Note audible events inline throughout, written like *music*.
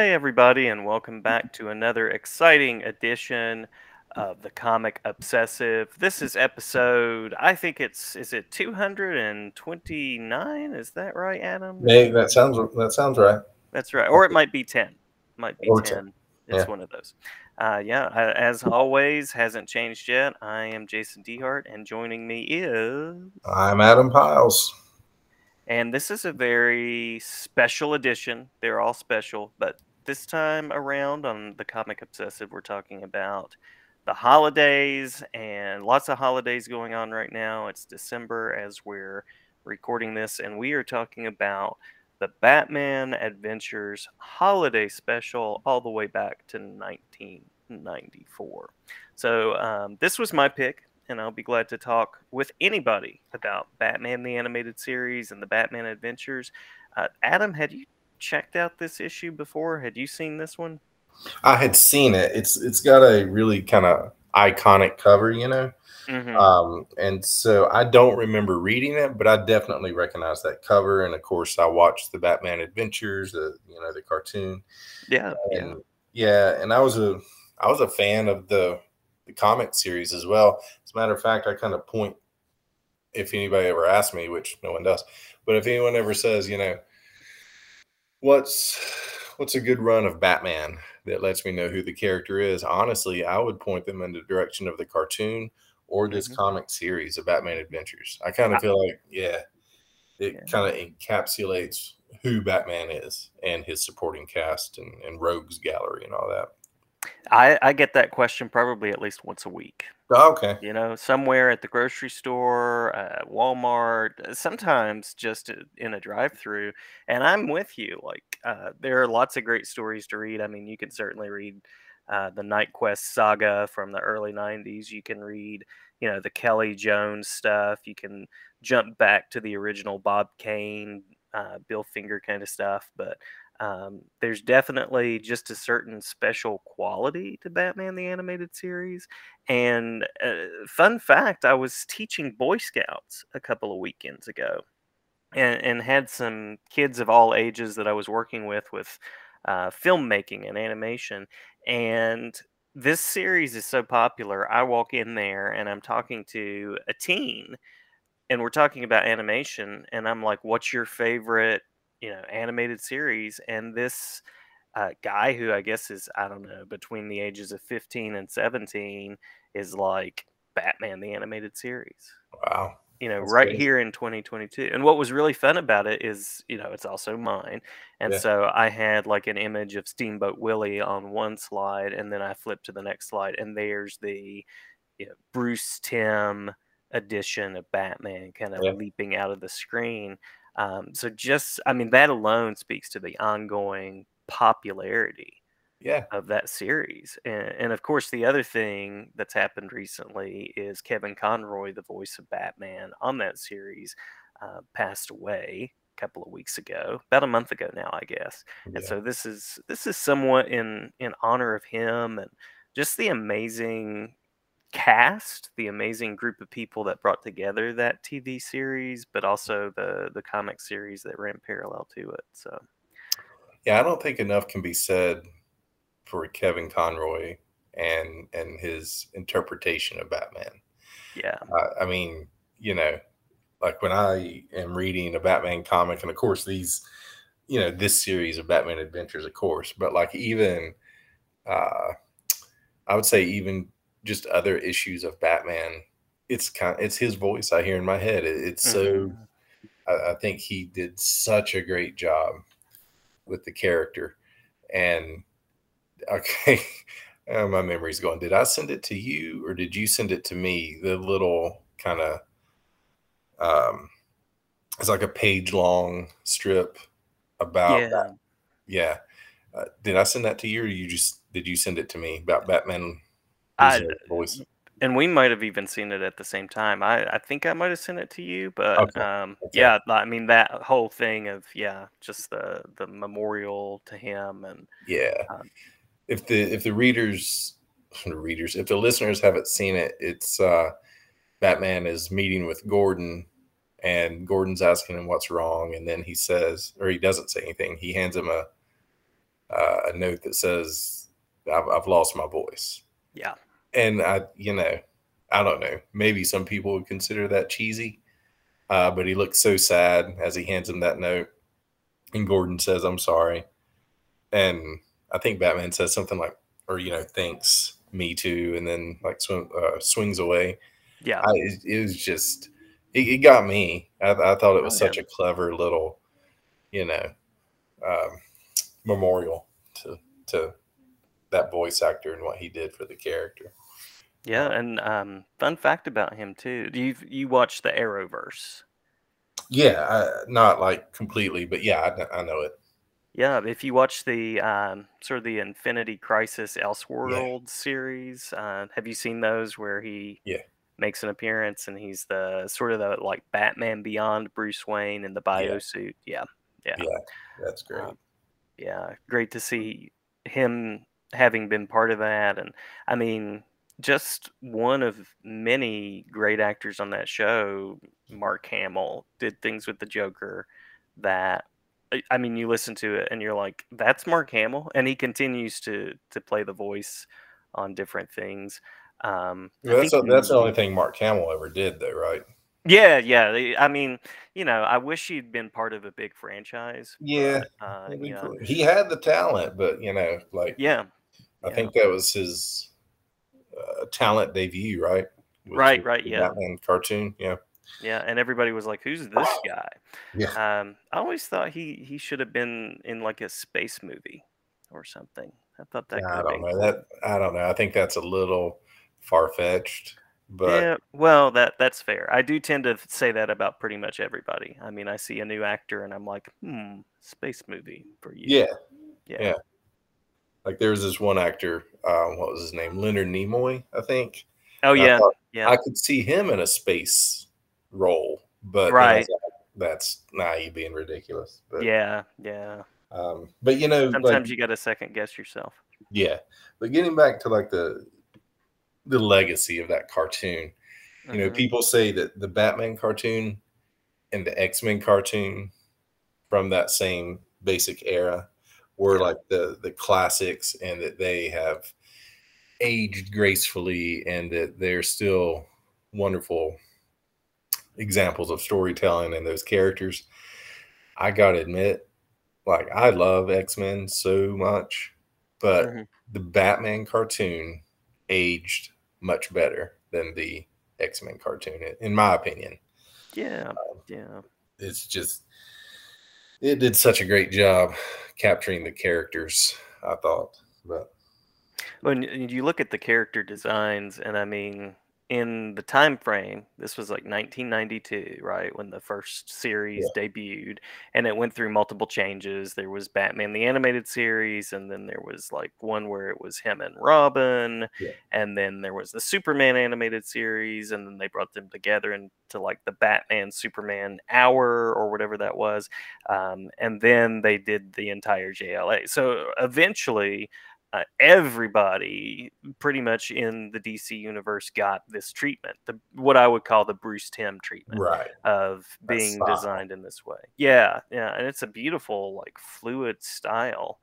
Hi, everybody, and welcome back to another exciting edition of the Comic Obsessive. This is episode, I think it's, is it 229? Is that right, Adam? Hey, that sounds that sounds right. That's right. Or it might be 10. Might be Or 10. 10. It's Yeah. one of those. Uh, yeah, as always, hasn't changed yet. I am Jason Dehart, and joining me is. I'm Adam Piles. And this is a very special edition. They're all special, but this time around on the Comic Obsessive, we're talking about the holidays and lots of holidays going on right now. It's December as we're recording this, and we are talking about the Batman Adventures holiday special all the way back to 1994. So, um, this was my pick and I'll be glad to talk with anybody about Batman the Animated Series and the Batman Adventures. Uh, Adam, had you checked out this issue before? Had you seen this one? I had seen it. It's it's got a really kind of iconic cover, you know. Mm-hmm. Um, and so I don't remember reading it, but I definitely recognize that cover. And of course, I watched the Batman Adventures, the you know the cartoon. yeah, yeah. And yeah, and I was a I was a fan of the the comic series as well. As a matter of fact, I kind of point if anybody ever asks me, which no one does, but if anyone ever says, you know, what's what's a good run of Batman that lets me know who the character is, honestly, I would point them in the direction of the cartoon or this Mhm. comic series of Batman Adventures. I kind of feel like, yeah, it Yeah. kind of encapsulates who Batman is and his supporting cast and, and rogues gallery and all that. I, I get that question probably at least once a week. Oh, okay. You know, somewhere at the grocery store, uh, Walmart, sometimes just uh, in a drive-through. And I'm with you. Like, uh, there are lots of great stories to read. I mean, you can certainly read uh, the Knightquest saga from the early '90s. You can read, you know, the Kelly Jones stuff. You can jump back to the original Bob Kane, uh, Bill Finger kind of stuff. But um, there's definitely just a certain special quality to Batman the Animated Series. And uh, fun fact, I was teaching Boy Scouts a couple of weekends ago, and, and had some kids of all ages that I was working with with uh, filmmaking and animation. And this series is so popular. I walk in there and I'm talking to a teen, and we're talking about animation, and I'm like, "What's your favorite, you know, animated series?" And this uh, guy who I guess is I don't know between the ages of 15 and 17 is like Batman the animated series. Wow. You know, That's right crazy. here in 2022. And what was really fun about it is, you know, it's also mine. And Yeah. so I had like an image of Steamboat Willie on one slide, and then I flipped to the next slide, and there's the you know, Bruce Timm edition of Batman kind of Yeah. leaping out of the screen. Um, so just, I mean, that alone speaks to the ongoing popularity Yeah. of that series. And, and of course, the other thing that's happened recently is Kevin Conroy, the voice of Batman on that series, uh, passed away a couple of weeks ago, about a month ago now, I guess. And so this is this is somewhat in in honor of him and just the amazing cast, the amazing group of people that brought together that TV series, but also the the comic series that ran parallel to it. So Yeah, I don't think enough can be said for Kevin Conroy and and his interpretation of Batman. yeah, I, I mean, you know, like when I am reading a Batman comic, and of course these, you know, this series of Batman Adventures, of course, but like even, uh, I would say even just other issues of Batman, it's kind, it's his voice I hear in my head. It, it's so. Mhm. I, I think he did such a great job with the character. And okay, *laughs* uh, my memory's going. Did I send it to you or did you send it to me? The little kind of um it's like a page long strip about yeah. Yeah. Uh, did I send that to you or you just did you send it to me about Batman I- voice? and we might have even seen it at the same time. I, I think I might have sent it to you, but Okay, um, okay. yeah, I mean that whole thing of yeah, just the the memorial to him and Yeah. Um, if the if the readers *sighs* the readers if the listeners haven't seen it, it's uh Batman is meeting with Gordon and Gordon's asking him what's wrong, and then he says, or he doesn't say anything. He hands him a uh, a note that says, I've, I've lost my voice. Yeah. And I, you know, I don't know. Maybe some people would consider that cheesy, uh, but he looks so sad as he hands him that note. And Gordon says, I'm sorry. And I think Batman says something like, or, you know, thanks, me too. And then like swim, uh, swings away. Yeah. I, it, it was just, it, it got me. I, I, thought it was Oh, such a clever little, you know, um, memorial to, to that voice actor and what he did for the character. Yeah, and um, fun fact about him too. You you watch the Arrowverse? Yeah, I, not like completely, but yeah, I, I know it. Yeah, if you watch the um, sort of the Infinity Crisis Elseworld series, uh, have you seen those where he Yeah. makes an appearance and he's the sort of the like Batman Beyond Bruce Wayne in the bio suit? Yeah, yeah, Yeah, that's great. Um, yeah. Great to see him having been part of that, and I mean, just one of many great actors on that show. Mark Hamill did things with the Joker that I- mean, you listen to it and you're like, "That's Mark Hamill," and he continues to to play the voice on different things. Um, Well, that's the- that's the only thing Mark Hamill ever did, though, right? yeah, yeah. I mean, you know, I wish he'd been part of a big franchise. Yeah, but, uh, you know, he had the talent, but you know, like yeah, I yeah. think that was his uh, talent debut, right? Which Right, was right, the yeah. Batman cartoon, yeah, yeah. And everybody was like, "Who's this guy?" yeah. Um, I always thought he he should have been in like a space movie or something. I thought that. I don't know that. I don't know. I think that's a little far fetched, but yeah, well, that that's fair. I do tend to say that about pretty much everybody. I mean, I see a new actor and I'm like, hmm, space movie for you. yeah, yeah, yeah. Like there was this one actor. Um, what was his name? Leonard Nimoy, I think. Oh And I yeah, thought yeah, I could see him in a space role, but Right. was like, that's nah, you being ridiculous. But, yeah, yeah. Um, but you know, Sometimes like, you got to second guess yourself. yeah. But getting back to like the the legacy of that cartoon, you know, Mhm. people say that the Batman cartoon and the X Men cartoon from that same basic era were like the the classics, and that they have aged gracefully, and that they're still wonderful examples of storytelling and those characters. I gotta admit, like I love X Men so much, but Mhm. the Batman cartoon aged much better than the X Men cartoon, in- in my opinion. Yeah, yeah. It's just it did such a great job capturing the characters. I thought, but When you look at the character designs, and I mean, in the time frame, this was like 1992, right, when the first series debuted, and it went through multiple changes. There was Batman the animated series, and then there was like one where it was him and Robin, Yeah. and then there was the Superman animated series, and then they brought them together into like the Batman Superman Hour or whatever that was, um, and then they did the entire JLA. So eventually uh, everybody pretty much in the DC universe got this treatment, the what I would call the Bruce Timm treatment right, of being designed in this way. Yeah, yeah, and it's a beautiful like fluid style,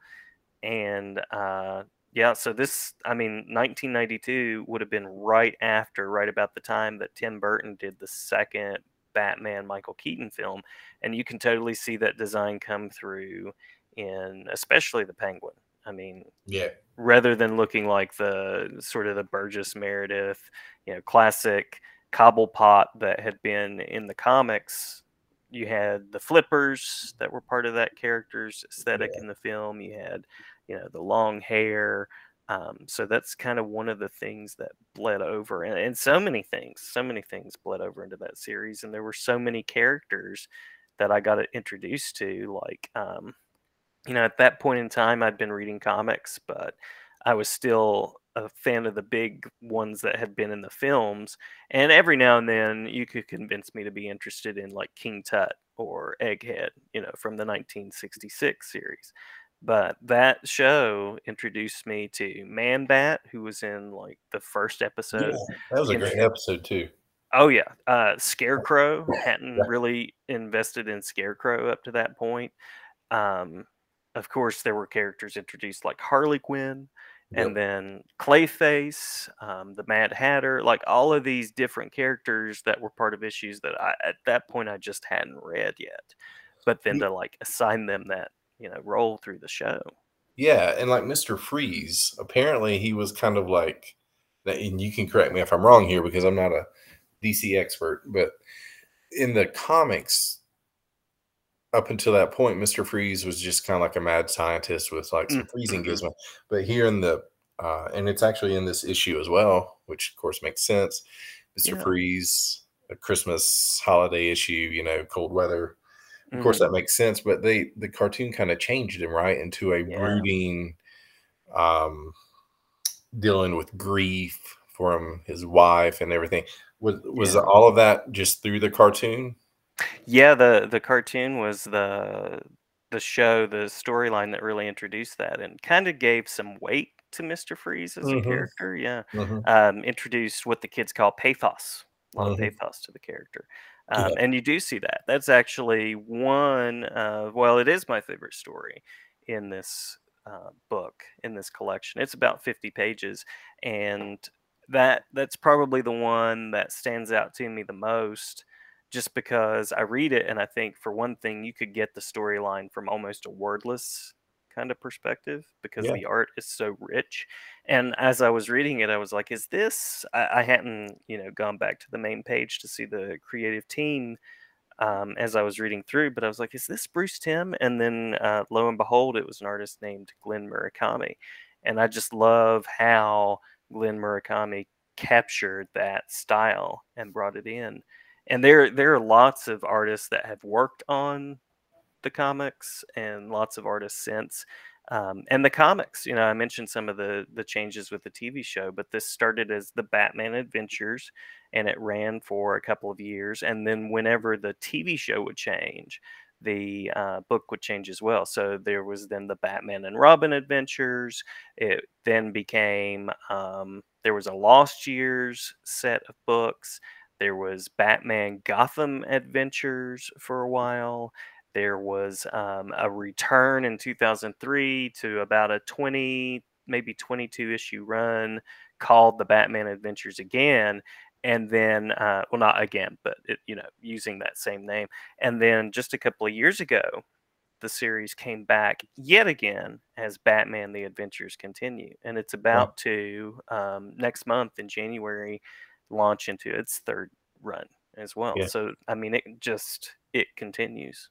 and uh, yeah, so this I mean 1992 would have been right after, right about the time that Tim Burton did the second Batman Michael Keaton film, and you can totally see that design come through in especially the Penguin. I mean, yeah, rather than looking like the sort of the Burgess Meredith, you know, classic Cobblepot that had been in the comics. You had the flippers that were part of that character's aesthetic in the film. You had, you know, the long hair. Um, so that's kind of one of the things that bled over, and, and so many things, so many things bled over into that series, and there were so many characters that I got introduced to, like um, you know, at that point in time, I'd been reading comics, but I was still a fan of the big ones that had been in the films. And every now and then, you could convince me to be interested in like King Tut or Egghead, you know, from the 1966 series. But that show introduced me to Man Bat, who was in like the first episode. yeah. That was a great episode too. Oh yeah, uh, Scarecrow hadn't really invested in Scarecrow up to that point. Um, of course, there were characters introduced like Harley Quinn, and Yep. then Clayface, um, the Mad Hatter, like all of these different characters that were part of issues that I, at that point, I just hadn't read yet. But then to like assign them that, you know, role through the show. Yeah, and like Mr. Freeze, apparently he was kind of like, and you can correct me if I'm wrong here because I'm not a DC expert, but in the comics, up until that point, Mr. Freeze was just kind of like a mad scientist with like some freezing gizmo. But here in the, uh, and it's actually in this issue as well, which of course makes sense. Mr. Yeah. Freeze, a Christmas holiday issue, you know, cold weather. Of course, Mhm. that makes sense, but they the cartoon kind of changed him right into a Yeah. brooding, um, dealing with grief from his wife and everything. Was was Yeah. all of that just through the cartoon? Yeah, the the cartoon was the the show, the storyline that really introduced that and kind of gave some weight to Mr. Freeze as a Mhm. character. Yeah. Mhm. Um, introduced what the kids call pathos, a lot of Mhm. pathos to the character. Um, Yeah. and you do see that. That's actually one of, well, it is my favorite story in this uh, book, in this collection. It's about 50 pages. And that that's probably the one that stands out to me the most just because I read it and I think for one thing you could get the storyline from almost a wordless kind of perspective because Yeah. the art is so rich. And as I was reading it, I was like, "Is this?" I, I hadn't, you know, gone back to the main page to see the creative team um, as I was reading through, but I was like, "Is this Bruce Timm?" And then uh, lo and behold, it was an artist named Glen Murakami, and I just love how Glen Murakami captured that style and brought it in. And there there are lots of artists that have worked on the comics and lots of artists since. Um, and the comics, you know, I mentioned some of the the changes with the TV show, but this started as the Batman Adventures, and it ran for a couple of years. And then whenever the TV show would change, the uh, book would change as well. So there was then the Batman and Robin Adventures. It then became um, there was a Lost Years set of books. There was Batman Gotham Adventures for a while. There was um, a return in 2003 to about a 20, maybe 22 issue run called the Batman Adventures again. And then, uh, well, not again, but it, you know, using that same name. And then just a couple of years ago, the series came back yet again as Batman: The Adventures Continue, and it's about to um, next month in January launch into its third run as well. Yeah. So I mean, it just it continues.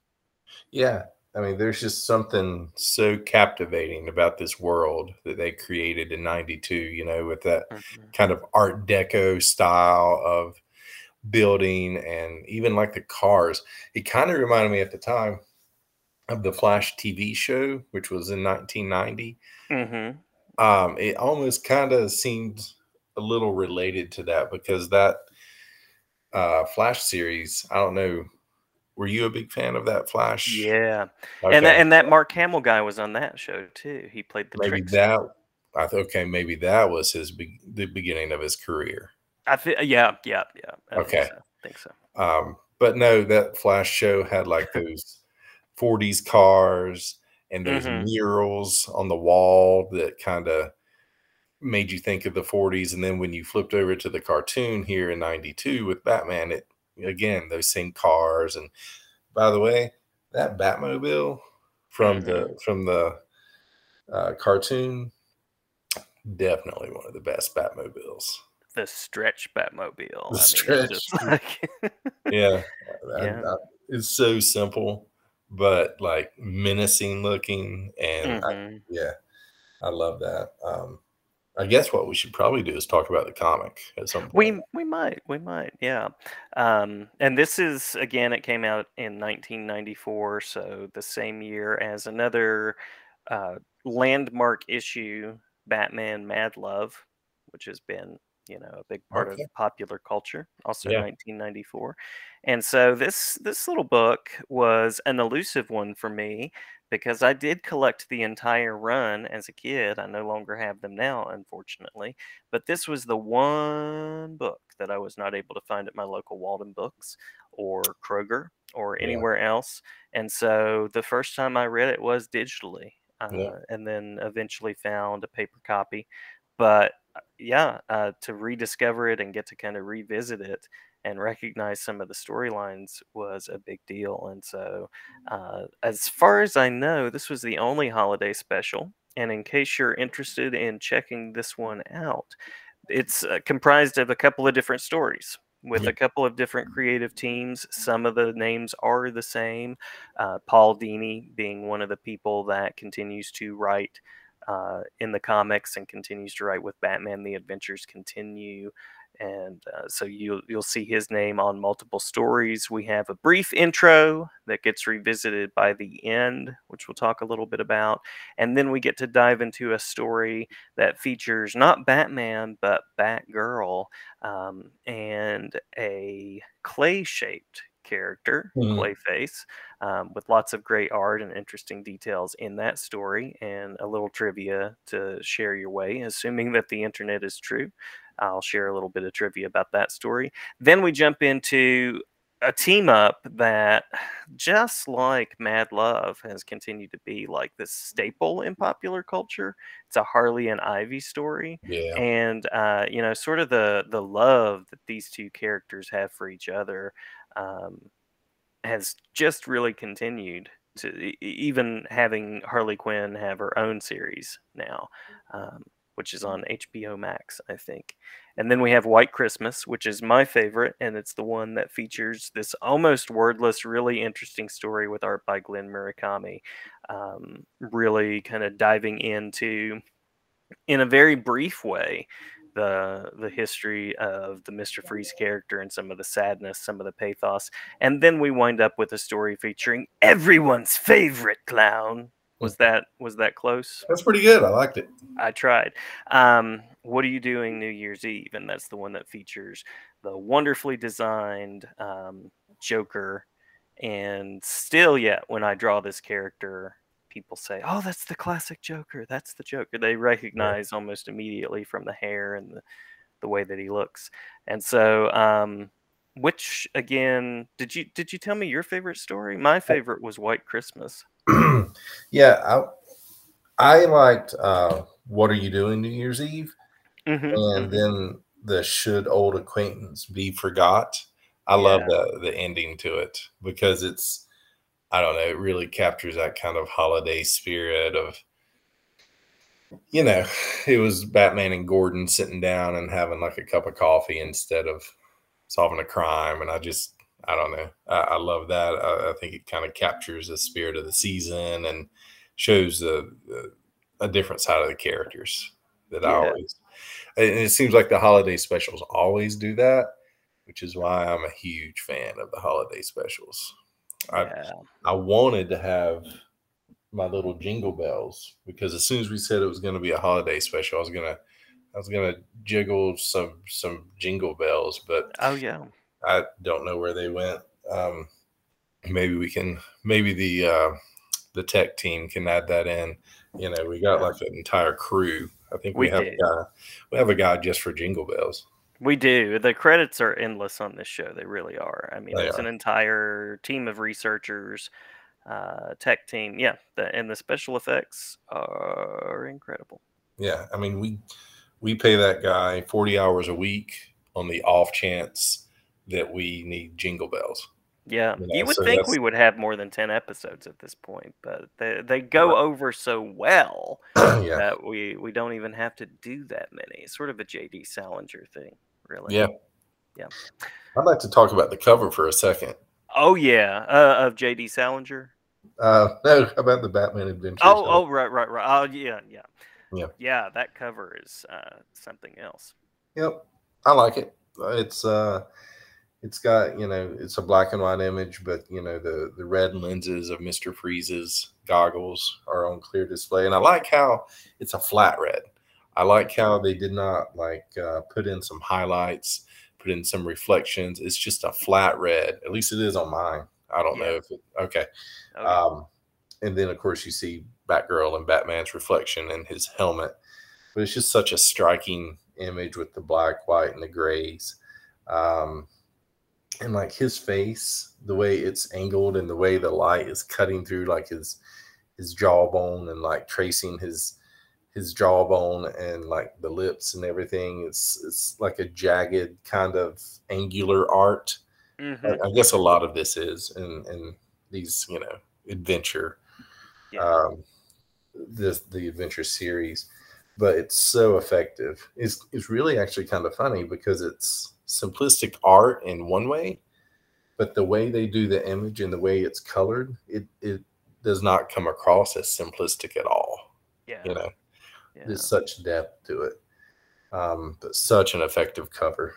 Yeah. I mean, there's just something so captivating about this world that they created in 92, you know, with that Mhm. kind of art deco style of building and even like the cars. It kind of reminded me at the time of the Flash TV show, which was in 1990. Mhm. Um, it almost kind of seemed a little related to that because that uh, Flash series, I don't know, were you a big fan of that Flash? Yeah, Okay. and and that Mark Hamill guy was on that show too. He played the maybe that I thought okay, maybe that was his be- the beginning of his career. I think. Yeah, yeah, yeah. I Okay. Think so. I think so. Um, but no, that Flash show had like those 40s cars and those Mhm. murals on the wall that kind of made you think of the 40s. And then when you flipped over to the cartoon here in 92 with Batman, it again, those same cars. And by the way, that Batmobile from the from the uh, cartoon, definitely one of the best Batmobiles. The stretch Batmobile. The I stretch. Mean, like *laughs* Yeah, *laughs* Yeah. I- it's so simple, but like menacing looking, and I, Mhm. yeah, I love that. Um, I guess what we should probably do is talk about the comic at some point. We we might we might yeah, um, and this is again it came out in 1994, so the same year as another uh, landmark issue, Batman Mad Love, which has been you know a big part Okay. of popular culture, also Yeah. 1994, and so this this little book was an elusive one for me because I did collect the entire run as a kid. I no longer have them now, unfortunately. But this was the one book that I was not able to find at my local Waldenbooks or Kroger or Yeah. anywhere else. And so the first time I read it was digitally. uh, Yeah. and then eventually found a paper copy. But uh, yeah, uh, to rediscover it and get to kind of revisit it and recognize some of the storylines was a big deal. And so, uh, as far as I know, this was the only holiday special. And in case you're interested in checking this one out, it's uh, comprised of a couple of different stories with Yeah. a couple of different creative teams. Some of the names are the same. Uh, Paul Dini being one of the people that continues to write uh, in the comics and continues to write with Batman: The Adventures Continue. And uh, so you'll you'll see his name on multiple stories. We have a brief intro that gets revisited by the end, which we'll talk a little bit about, and then we get to dive into a story that features not Batman but Batgirl um, and a clay shaped character, Mhm. Clayface, um, with lots of great art and interesting details in that story, and a little trivia to share your way, assuming that the internet is true. I'll share a little bit of trivia about that story. Then we jump into a team up that, just like Mad Love, has continued to be like this staple in popular culture. It's a Harley and Ivy story Yeah. and uh, you know sort of the the love that these two characters have for each other um, has just really continued to even having harley quinn have her own series now um, which is on hbo max i think and then we have white christmas which is my favorite and it's the one that features this almost wordless really interesting story with art by glen murakami um, really kind of diving into in a very brief way the the history of the Mr. Freeze character and some of the sadness, some of the pathos, and then we wind up with a story featuring everyone's favorite clown. Was that was that close? That's pretty good. I liked it. I tried. Um, what are you doing New Year's Eve? And that's the one that features the wonderfully designed um, Joker. And still, yet, when I draw this character, people say, "Oh, that's the classic Joker. That's the Joker." They recognize almost immediately from the hair and the, the way that he looks. And so, um, which again, did you did you tell me your favorite story? My favorite was White Christmas. *clears throat* yeah, I I liked uh, "What Are You Doing New Year's Eve," Mhm, and mhm. then the "Should Old Acquaintance Be Forgot." I love the the ending to it because it's I don't know, it really captures that kind of holiday spirit of you know, *laughs* it was Batman and Gordon sitting down and having like a cup of coffee instead of solving a crime. And I just, I don't know. I, I love that. I, I think it kind of captures the spirit of the season and shows the, the a different side of the characters that I always. And it seems like the holiday specials always do that, which is why I'm a huge fan of the holiday specials. I, Yeah. I wanted to have my little jingle bells because as soon as we said it was going to be a holiday special, I was gonna I was gonna jiggle some some jingle bells, but Oh yeah. I don't know where they went. Um, maybe we can maybe the uh, the tech team can add that in. You know, we got like an entire crew. I think we, We have a guy. We have a guy just for jingle bells. We do. The credits are endless on this show. They really are. I mean, They it's are. an entire team of researchers, uh, tech team. Yeah, the, and the special effects are incredible. Yeah, I mean we we pay that guy forty hours a week on the off chance that we need jingle bells. Yeah, You know, you would so think we would have more than ten episodes at this point, but they they go Right. over so well *coughs* yeah, that we we don't even have to do that many. It's sort of a JD Salinger thing, really. yeah, Yeah. I'd like to talk about the cover for a second. Oh yeah, uh, of JD Salinger. Uh, no, about the Batman Adventures. Oh, oh, right, right, right. Oh, yeah, yeah, Yeah. yeah. That cover is uh, something else. Yep, I like it. It's uh, it's got you know, it's a black and white image, but you know the the red lenses of Mister Freeze's goggles are on clear display, and I like how it's a flat red. I like how they did not like uh, put in some highlights, put in some reflections. It's just a flat red. At least it is on mine. I don't know if it. Okay. Yeah. Um, and then of course you see Batgirl and Batman's reflection in his helmet. But it's just such a striking image with the black, white, and the grays. Um, and like his face, the way it's angled and the way the light is cutting through like his his jawbone and like tracing his his jawbone and like the lips and everything. It's it's like a jagged kind of angular art. Mm-hmm. I, I guess a lot of this is in in these you know adventure, Yeah. um, the the adventure series, but it's so effective. It's it's really actually kind of funny because it's simplistic art in one way, but the way they do the image and the way it's colored, it it does not come across as simplistic at all. yeah. You know, yeah. there's such depth to it, um, but such an effective cover.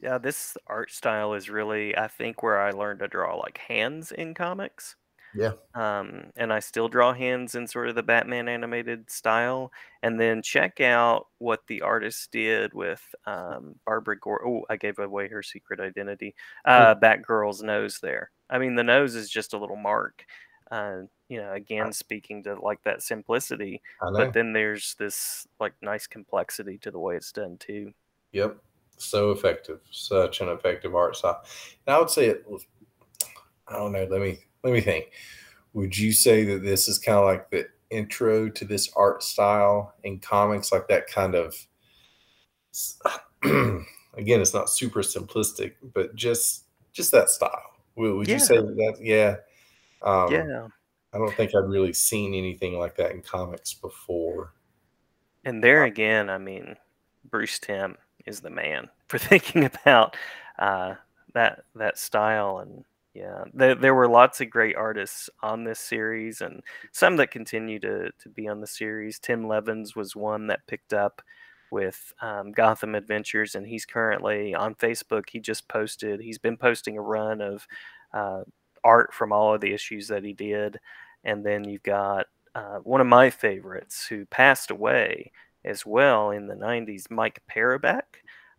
Yeah, this art style is really, I think, where I learned to draw like hands in comics. Yeah. Um, and I still draw hands in sort of the Batman animated style. And then check out what the artist did with um, Barbara Gore. Oh, I gave away her secret identity. Uh, Batgirl's nose there. I mean, the nose is just a little mark. Uh, you know, again, speaking to like that simplicity, but then there's this like nice complexity to the way it's done too. Yep. So effective. Such an effective art style. And I would say it was I don't know, let me let me think. Would you say that this is kind of like the intro to this art style in comics, like that kind of *clears throat* again, it's not super simplistic, but just just that style. Would, would you say that, that yeah. Um Yeah. I don't think I've really seen anything like that in comics before. And there again, I mean, Bruce Timm is the man *laughs* for thinking about uh, that that style. And yeah, there, there were lots of great artists on this series, and some that continue to to be on the series. Tim Levins was one that picked up with um, Gotham Adventures, and he's currently on Facebook. He just posted. He's been posting a run of uh, art from all of the issues that he did, and then you've got uh, one of my favorites who passed away as well in the 90s, Mike Parobeck.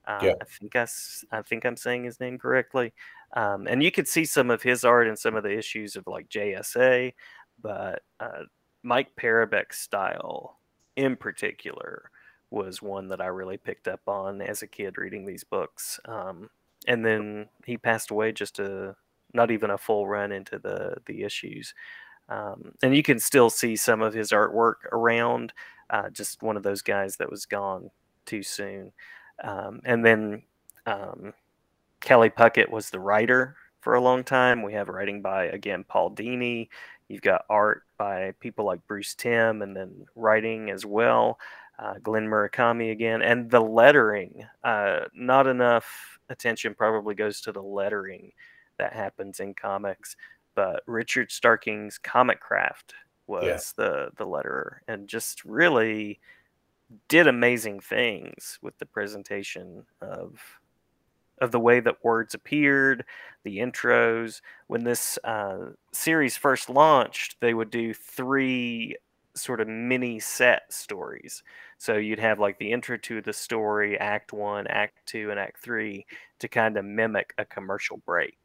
Uh, Yeah. I think I, I think I'm saying his name correctly. Um, and you could see some of his art in some of the issues of like JSA, but uh, Mike Parobeck's style in particular was one that I really picked up on as a kid reading these books. Um, and then he passed away just a not even a full run into the the issues. Um, and you can still see some of his artwork around. Uh, just one of those guys that was gone too soon. Um, and then um, Kelly Puckett was the writer for a long time. We have writing by again Paul Dini. You've got art by people like Bruce Timm, and then writing as well. Uh, Glen Murakami again, and the lettering. Uh, not enough attention probably goes to the lettering that happens in comics, but Richard Starkings' Comicraft was the the letterer, and just really did amazing things with the presentation of of the way that words appeared, the intros. When this uh, series first launched, they would do three sort of mini set stories. So you'd have like the intro to the story, Act One, Act Two, and Act Three to kind of mimic a commercial break.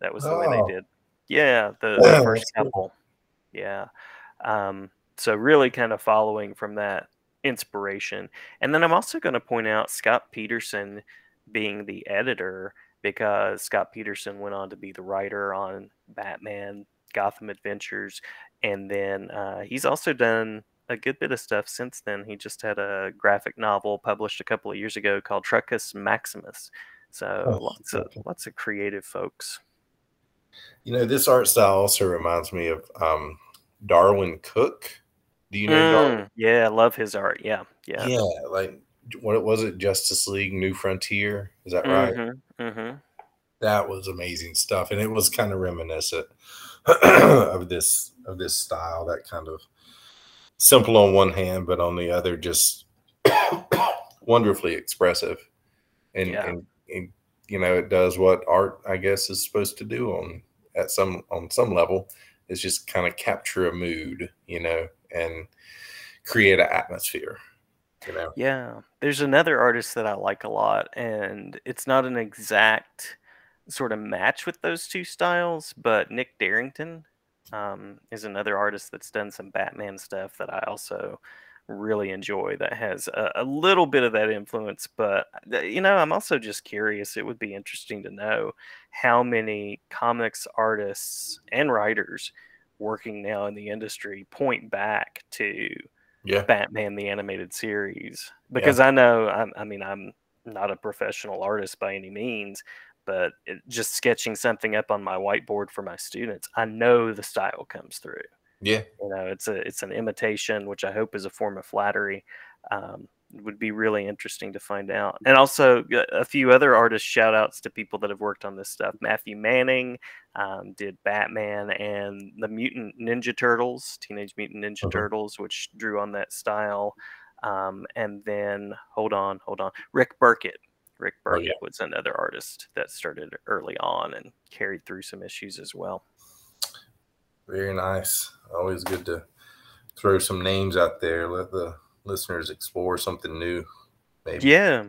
That was the way Oh. they did. Yeah, the, *clears throat* the first couple. Yeah. Um, so really kind of following from that inspiration. And then I'm also going to point out Scott Peterson being the editor because Scott Peterson went on to be the writer on Batman, Gotham Adventures, and then uh, he's also done a good bit of stuff since then. He just had a graphic novel published a couple of years ago called Truckus Maximus. So Oh, lots of lots of creative folks. You know, this art style also reminds me of um, Darwyn Cooke. Do you know Darwyn? Mm, yeah, I love his art. Yeah, yeah. Yeah, like what was it? Justice League New Frontier. Is that right? Mm-hmm, mm-hmm. That was amazing stuff, and it was kind of reminiscent *clears throat* of this of this style. That kind of simple on one hand, but on the other, just *coughs* wonderfully expressive. And, Yeah. and and you know, it does what art, I guess, is supposed to do on at some on some level. Is just kind of capture a mood, you know, and create an atmosphere. You know, Yeah, there's another artist that I like a lot, and it's not an exact sort of match with those two styles, but Nick Derington um, is another artist that's done some Batman stuff that I also really enjoy that has a, a little bit of that influence. But, uh, you know, I'm also just curious. It would be interesting to know how many comics artists and writers working now in the industry point back to Yeah. Batman the animated series because I know I'm, I mean I'm not a professional artist by any means, but it, just sketching something up on my whiteboard for my students, I know the style comes through. Yeah. You know, it's a it's an imitation, which I hope is a form of flattery. Um, it would be really interesting to find out. And also a few other artist shout outs to people that have worked on this stuff. Matthew Manning um, did Batman and the Mutant Ninja Turtles, Teenage Mutant Ninja Mhm. Turtles, which drew on that style. Um, and then hold on, hold on, Rick Burchett. Rick Oh, Burchett yeah. was another artist that started early on and carried through some issues as well. Very nice. Always good to throw some names out there. Let the listeners explore something new. Maybe. Yeah.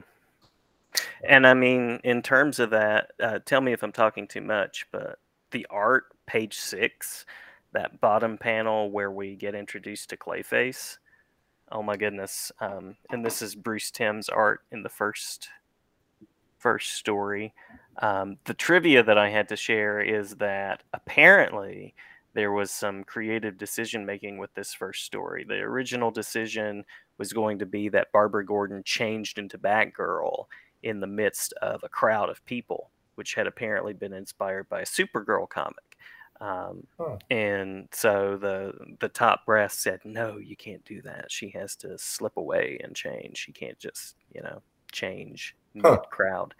And I mean, in terms of that, uh, tell me if I'm talking too much, but the art, page six, that bottom panel where we get introduced to Clayface. Oh my goodness. Um, and this is Bruce Timm's art in the first first story. Um, the trivia that I had to share is that apparently there was some creative decision making with this first story. The original decision was going to be that Barbara Gordon changed into Batgirl in the midst of a crowd of people, which had apparently been inspired by a Supergirl comic. Um, Huh. And so the the top brass said, "No, you can't do that. She has to slip away and change. She can't just, you know, change Huh. mid crowd."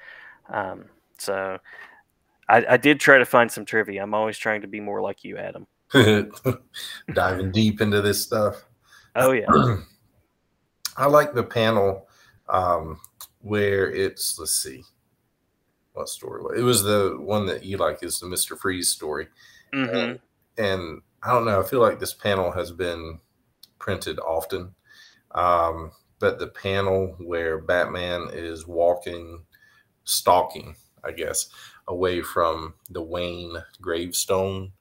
Um, so I, I did try to find some trivia. I'm always trying to be more like you, Adam. *laughs* Diving deep into this stuff. Oh yeah, *clears throat* I like the panel um, where it's let's see what story it? was the one that you like is the Mister Freeze story, hmm and I don't know. I feel like this panel has been printed often, um, but the panel where Batman is walking, stalking, I guess, away from the Wayne gravestone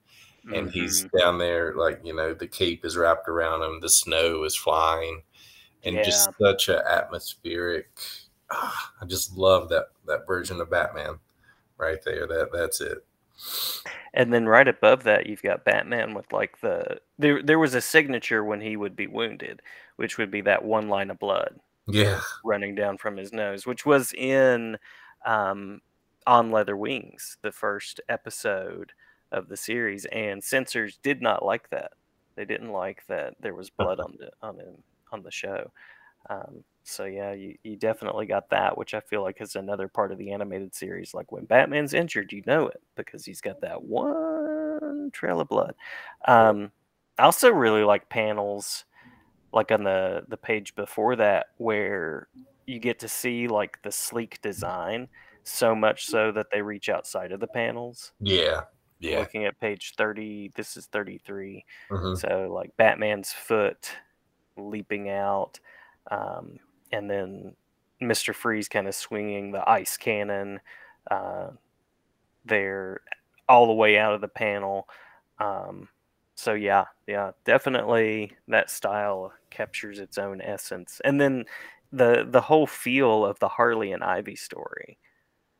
and he's Mm-hmm. down there like you know the cape is wrapped around him the snow is flying and just such an atmospheric ah, i just love that that version of batman right there that that's it And then right above that, you've got Batman with like the there. There was a signature when he would be wounded, which would be that one line of blood yeah running down from his nose, which was in um, on Leather Wings, the first episode of the series, and censors did not like that. They didn't like that there was blood *laughs* on the on him on the show. Um, so yeah, you, you definitely got that, which I feel like is another part of the animated series. Like when Batman's injured, you know it because he's got that one trail of blood. Um, I also really like panels like on the the page before that where you get to see like the sleek design so much so that they reach outside of the panels. yeah yeah Looking at page 30, this is 33. mhm. So like Batman's foot leaping out, um, and then Mister Freeze kind of swinging the ice cannon uh, there all the way out of the panel. Um, so yeah, yeah, definitely that style captures its own essence, and then the the whole feel of the Harley and Ivy story.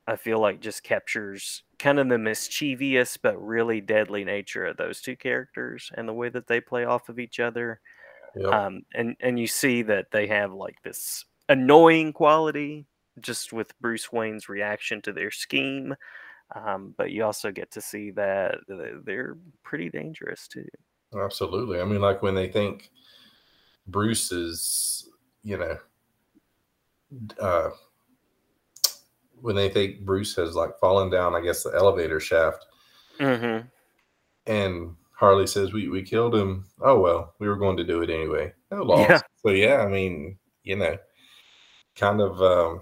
I feel like just captures kind of the mischievous but really deadly nature of those two characters and the way that they play off of each other. Yep. Um, and and you see that they have like this annoying quality just with Bruce Wayne's reaction to their scheme. Um, but you also get to see that they're pretty dangerous too. absolutely i mean like when they think bruce is you know uh when they think bruce has like fallen down i guess the elevator shaft Mm-hmm. and Harley says we, we killed him. Oh well, we were going to do it anyway. No loss. Yeah. So yeah, I mean, you know, kind of um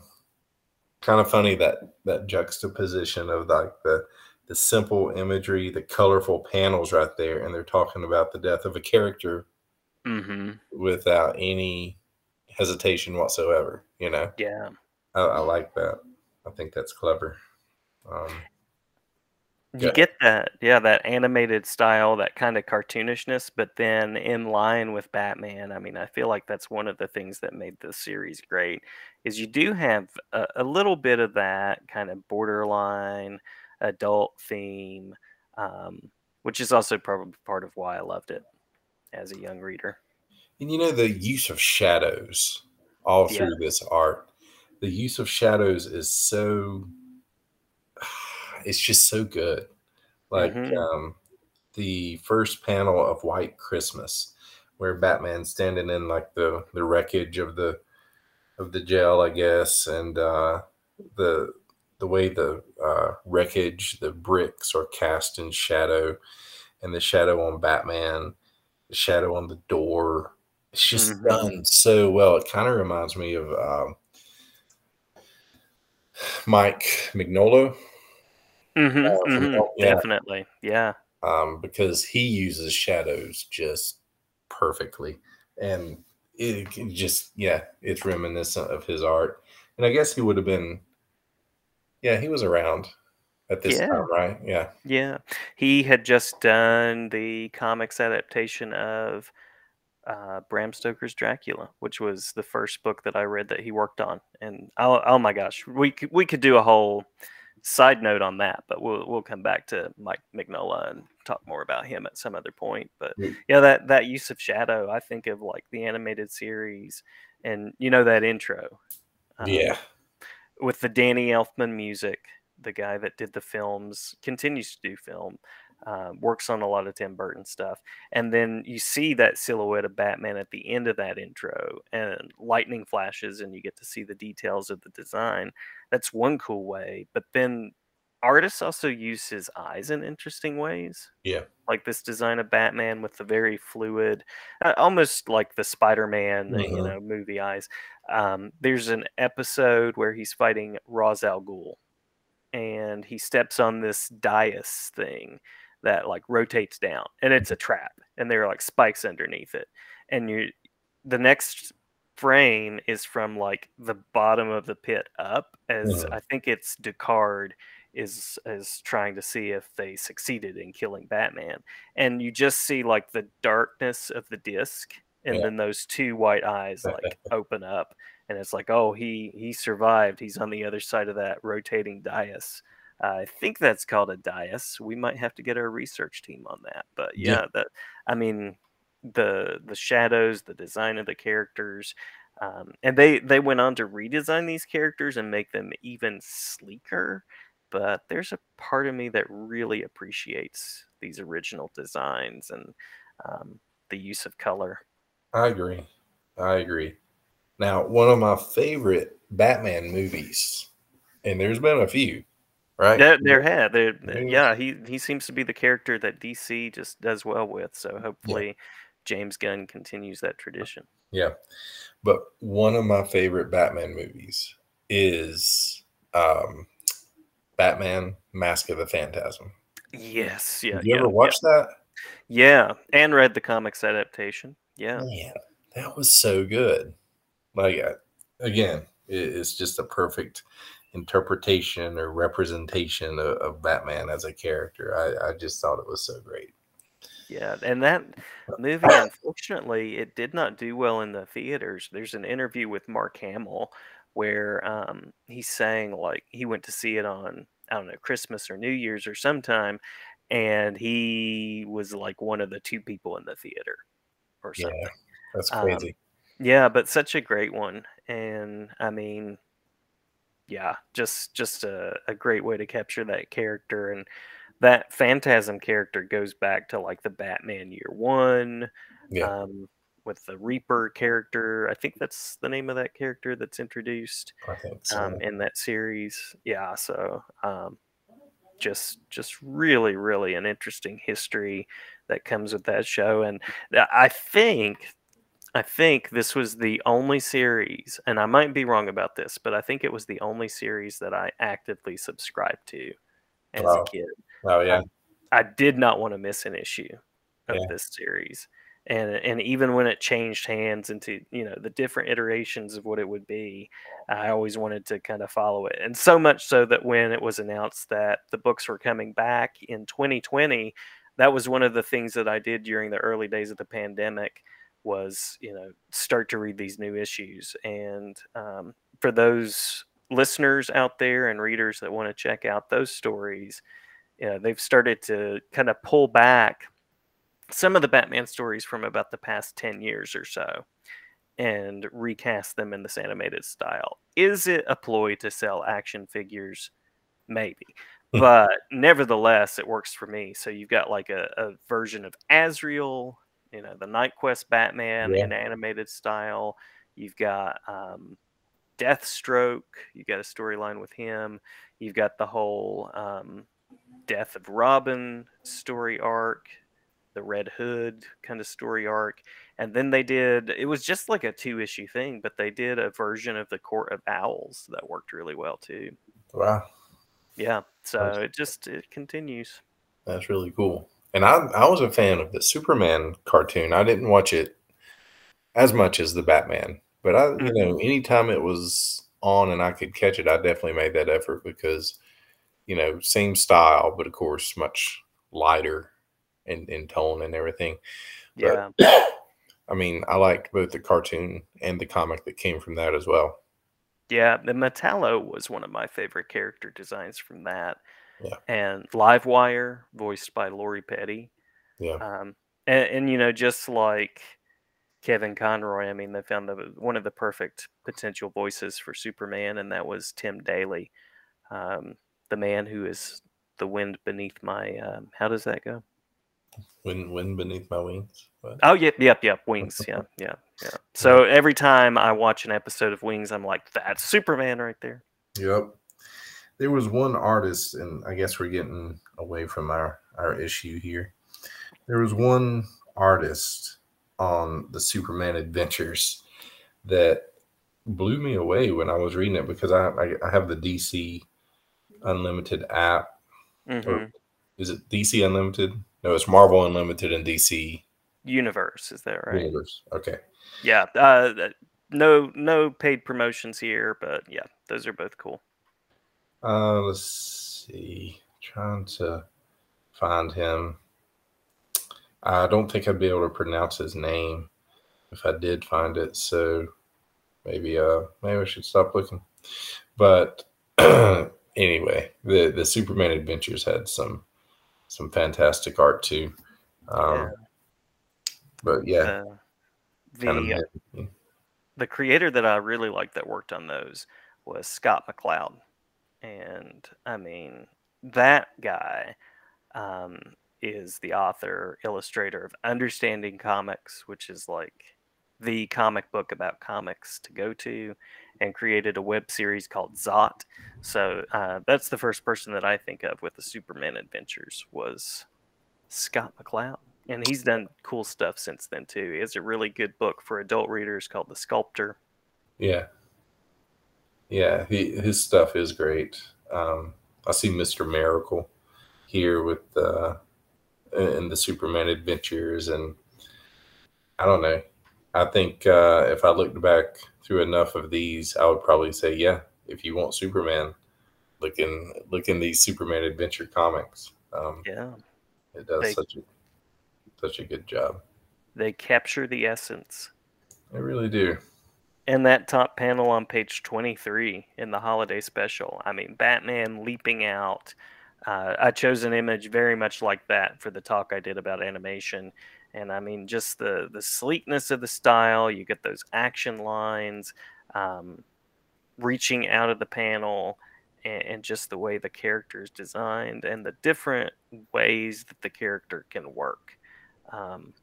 kind of funny that that juxtaposition of like the the simple imagery, the colorful panels right there, and they're talking about the death of a character Mm-hmm. without any hesitation whatsoever. You know, Yeah. I, I like that. I think that's clever. Um, You get that, yeah, that animated style, that kind of cartoonishness, but then in line with Batman. I mean, I feel like that's one of the things that made the series great. Is you do have a, a little bit of that kind of borderline adult theme, um, which is also probably part of why I loved it as a young reader. And you know the use of shadows all Yeah. through this art. The use of shadows is so it's just so good. Like Mhm. um the first panel of White Christmas where Batman's standing in like the the wreckage of the of the jail, I guess, and uh the the way the uh wreckage, the bricks are cast in shadow and the shadow on Batman, the shadow on the door. It's just Mhm. done so well. It kind of reminds me of um, Mike Mignola Mhm, uh, from mhm, yeah, Definitely. Yeah. um, because he uses shadows just perfectly, and it can just yeah, it's reminiscent of his art. And I guess he would have been, yeah, he was around at this Yeah. time, right? Yeah, Yeah. He had just done the comics adaptation of uh, Bram Stoker's Dracula, which was the first book that I read that he worked on. And oh, oh my gosh, we could, we could do a whole side note on that, but we'll we'll come back to Mike Mignola and talk more about him at some other point. But yeah, that that use of shadow, I think of like the animated series, and you know that intro, um, yeah, with the Danny Elfman music, the guy that did the films, continues to do film, uh, works on a lot of Tim Burton stuff. And then you see that silhouette of Batman at the end of that intro, and lightning flashes, and you get to see the details of the design. That's one cool way. But then artists also use his eyes in interesting ways. yeah, Like this design of Batman with the very fluid, uh, almost like the Spider-Man, uh, you Mhm. know, movie eyes. Um, there's an episode where he's fighting Ra's al Ghul, and he steps on this dais thing that like rotates down, and it's a trap, and there are like spikes underneath it, and you, the next frame is from like the bottom of the pit up, as Mhm. I think it's Descartes is is trying to see if they succeeded in killing Batman, and you just see like the darkness of the disc, and Yeah. then those two white eyes like *laughs* open up, and it's like, oh, he he survived. He's on the other side of that rotating dais. Uh, I think that's called a dais. We might have to get our research team on that. But Yeah. yeah, that I mean, the the shadows, the design of the characters, um, and they they went on to redesign these characters and make them even sleeker. But there's a part of me that really appreciates these original designs and um, the use of color. I agree. I agree. Now, one of my favorite Batman movies, and there's been a few, right? There, there had there, Yeah. yeah. He he seems to be the character that DC just does well with. So hopefully, James Gunn continues that tradition. Yeah. But one of my favorite Batman movies is um, Batman Mask of the Phantasm. Yes, yeah. Did you yeah, ever watch that? Yeah. yeah, and read the comics adaptation. Yeah, Man, that was so good. Like, uh, again, it's just a perfect interpretation or representation of, of Batman as a character. I, I just thought it was so great. yeah. And that movie, unfortunately, it did not do well in the theaters. There's an interview with Mark Hamill where um, he's saying like he went to see it on I don't know Christmas or New Year's or sometime, and he was like one of the two people in the theater or Yeah, something. that's Um, crazy. Yeah, but such a great one, and I mean, yeah, just just a, a great way to capture that character, and that Phantasm character goes back to like the Batman Year One, yeah. um, with the Reaper character. I think that's the name of that character that's introduced I think so. um, in that series. Yeah, so um, just just really really an interesting history that comes with that show, and I think I think this was the only series, and I might be wrong about this, but I think it was the only series that I actively subscribed to as Wow. a kid. oh, yeah. Um, I did not want to miss an issue of Yeah. this series. And and even when it changed hands into, you know, the different iterations of what it would be, I always wanted to kind of follow it. And so much so that when it was announced that the books were coming back in 2020, that was one of the things that I did during the early days of the pandemic was, you know, start to read these new issues. And um, for those listeners out there and readers that want to check out those stories, yeah, they've started to kind of pull back some of the Batman stories from about the past 10 years or so and recast them in this animated style. Is it a ploy to sell action figures? Maybe. *laughs* But nevertheless, it works for me. So you've got like a, a version of Azrael, you know, the Knightquest Batman yeah. in animated style. You've got um, Deathstroke. You've got a storyline with him. You've got the whole um, Death of Robin story arc, the Red Hood kind of story arc. And then they did, it was just like a two issue thing, but they did a version of the Court of Owls that worked really well too. Wow. Yeah. So That's, it just, it continues. That's really cool. And I, I was a fan of the Superman cartoon. I didn't watch it as much as the Batman, but I, you know, mm-hmm. anytime it was on and I could catch it, I definitely made that effort because, you know, same style, but of course, much lighter in, in tone and everything. Yeah. *clears throat* I mean, I liked both the cartoon and the comic that came from that as well. Yeah, the Metallo was one of my favorite character designs from that. Yeah. And Livewire, voiced by Lori Petty. Yeah. Um, and, and you know, just like Kevin Conroy, I mean, they found the one of the perfect potential voices for Superman, and that was Tim Daly, um, the man who is the wind beneath my. Um, how does that go? Wind, wind beneath my wings. What? Oh, yep, yep, yep. Wings. Yeah, *laughs* yeah, yeah. So every time I watch an episode of Wings, I'm like, that's Superman right there. Yep. There was one artist, and I guess we're getting away from our our issue here. There was one artist on the Superman Adventures that blew me away when I was reading it because I I, I have the DC Unlimited app. Mm-hmm. Is it DC Unlimited? No, it's Marvel Unlimited and DC Universe. Is that right? Universe. Okay. Yeah. Uh, no, no paid promotions here, but yeah, those are both cool. Uh, let's see. Trying to find him. I don't think I'd be able to pronounce his name if I did find it. So maybe uh maybe I should stop looking. But *clears throat* anyway, the the Superman Adventures had some some fantastic art too. Um, yeah. But yeah, uh, the uh, the creator that I really liked that worked on those was Scott McCloud, and I mean that guy um, is the author illustrator of Understanding Comics, which is like the comic book about comics to go to and created a web series called Zot. So uh, that's the first person that I think of with the Superman adventures was Scott McCloud. And he's done cool stuff since then too. He has a really good book for adult readers called The Sculptor. Yeah. Yeah, he, his stuff is great. Um, I see Mr. Miracle here with uh, in the Superman adventures, and I don't know. I think uh, if I looked back through enough of these, I would probably say, yeah, if you want Superman, look in look in these Superman adventure comics. Um, yeah, it does they, such a such a good job. They capture the essence. They really do. And that top panel on page 23 in the holiday special. I mean, Batman leaping out. Uh, I chose an image very much like that for the talk I did about animation and I mean just the the sleekness of the style. You get those action lines, um, reaching out of the panel, and, and, just the way the character is designed, and the different ways that the character can work. Um,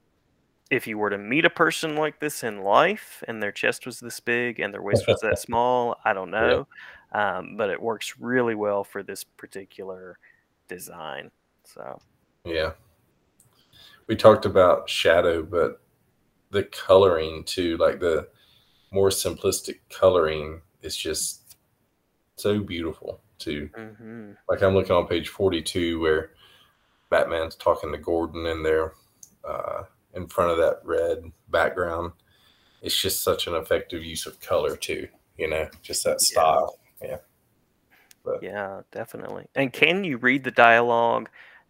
if you were to meet a person like this in life, and their chest was this big and their *laughs* waist was that small, I don't know, yeah. um, but it works really well for this particular design. So yeah we talked about shadow, but the coloring too, like the more simplistic coloring is just so beautiful too. Mm-hmm. Like I'm looking on page 42 where Batman's talking to Gordon and they're uh, in front of that red background. It's just such an effective use of color too, you know, just that style. Yeah. yeah. But. Yeah, definitely. And can you read the dialogue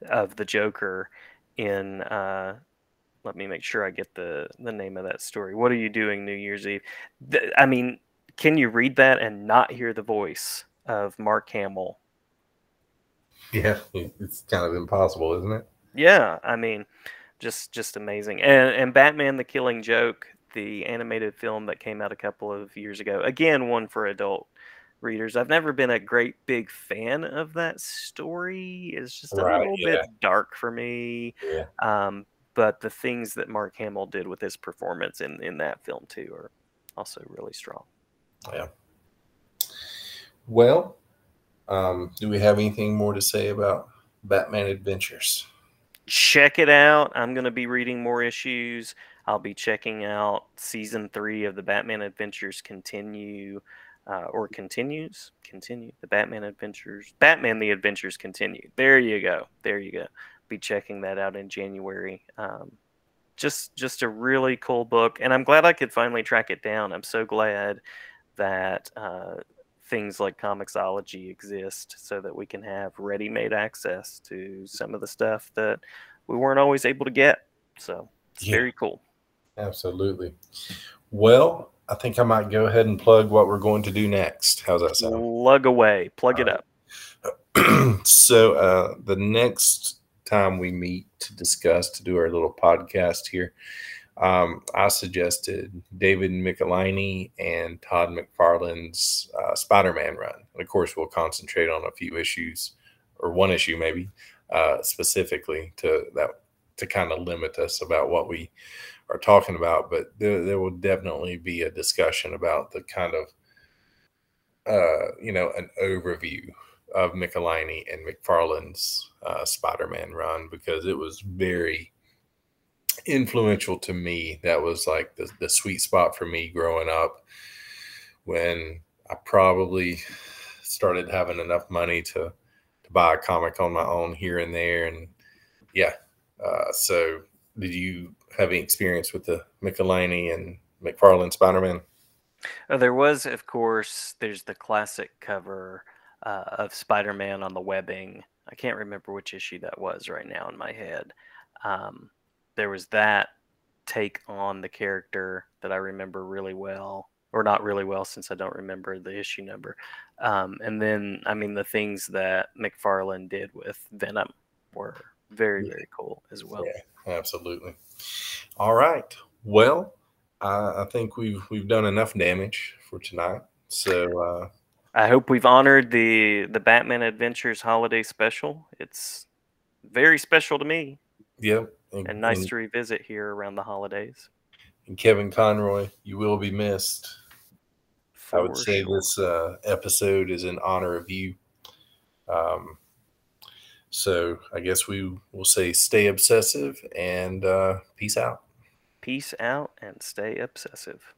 of the Joker in uh, let me make sure I get the the name of that story. What are you doing New Year's Eve? The, I mean, can you read that and not hear the voice of Mark Hamill? Yeah, it's kind of impossible, isn't it? Yeah, I mean, just just amazing. And and Batman: The Killing Joke, the animated film that came out a couple of years ago, again one for adult readers. I've never been a great big fan of that story. It's just a Right, little yeah. bit dark for me. Yeah. Um, but the things that Mark Hamill did with his performance in in that film too are also really strong. Yeah. Well, um, do we have anything more to say about Batman Adventures? Check it out. I'm going to be reading more issues. I'll be checking out season three of the Batman Adventures continue uh, or continues. Continue the Batman Adventures. Batman the Adventures continue. There you go. There you go. Be checking that out in January. Um, just just a really cool book, and I'm glad I could finally track it down. I'm so glad that uh, things like Comixology exist so that we can have ready-made access to some of the stuff that we weren't always able to get. So it's Yeah. very cool. Absolutely. Well, I think I might go ahead and plug what we're going to do next. How's that sound? Lug away, plug it All up. *clears throat* so uh, the next time we meet to discuss to do our little podcast here, um, I suggested David Michelinie and Todd McFarlane's uh, Spider-Man run. And of course, we'll concentrate on a few issues or one issue maybe uh, specifically to that to kind of limit us about what we are talking about. But there, there will definitely be a discussion about the kind of uh, you know an overview of Michelinie and McFarlane's uh, Spider-Man run because it was very influential to me. That was like the, the sweet spot for me growing up when I probably started having enough money to to buy a comic on my own here and there. And yeah, uh, so did you have any experience with the Michelinie and McFarlane Spider-Man? Uh, there was, of course, there's the classic cover uh, of Spider-Man on the webbing. I can't remember which issue that was right now in my head. Um, there was that take on the character that I remember really well, or not really well since I don't remember the issue number. Um, and then, I mean, the things that McFarlane did with Venom were very, very cool as well. Yeah, absolutely. All right. Well, I I think we've we've done enough damage for tonight. So uh, I hope we've honored the the Batman Adventures holiday special. It's very special to me yep. And nice to revisit here around the holidays. and Kevin Conroy, you will be missed. I would for say sure. this uh, episode is in honor of you. Um, so I guess we will say stay obsessive and uh, peace out. Peace out and stay obsessive.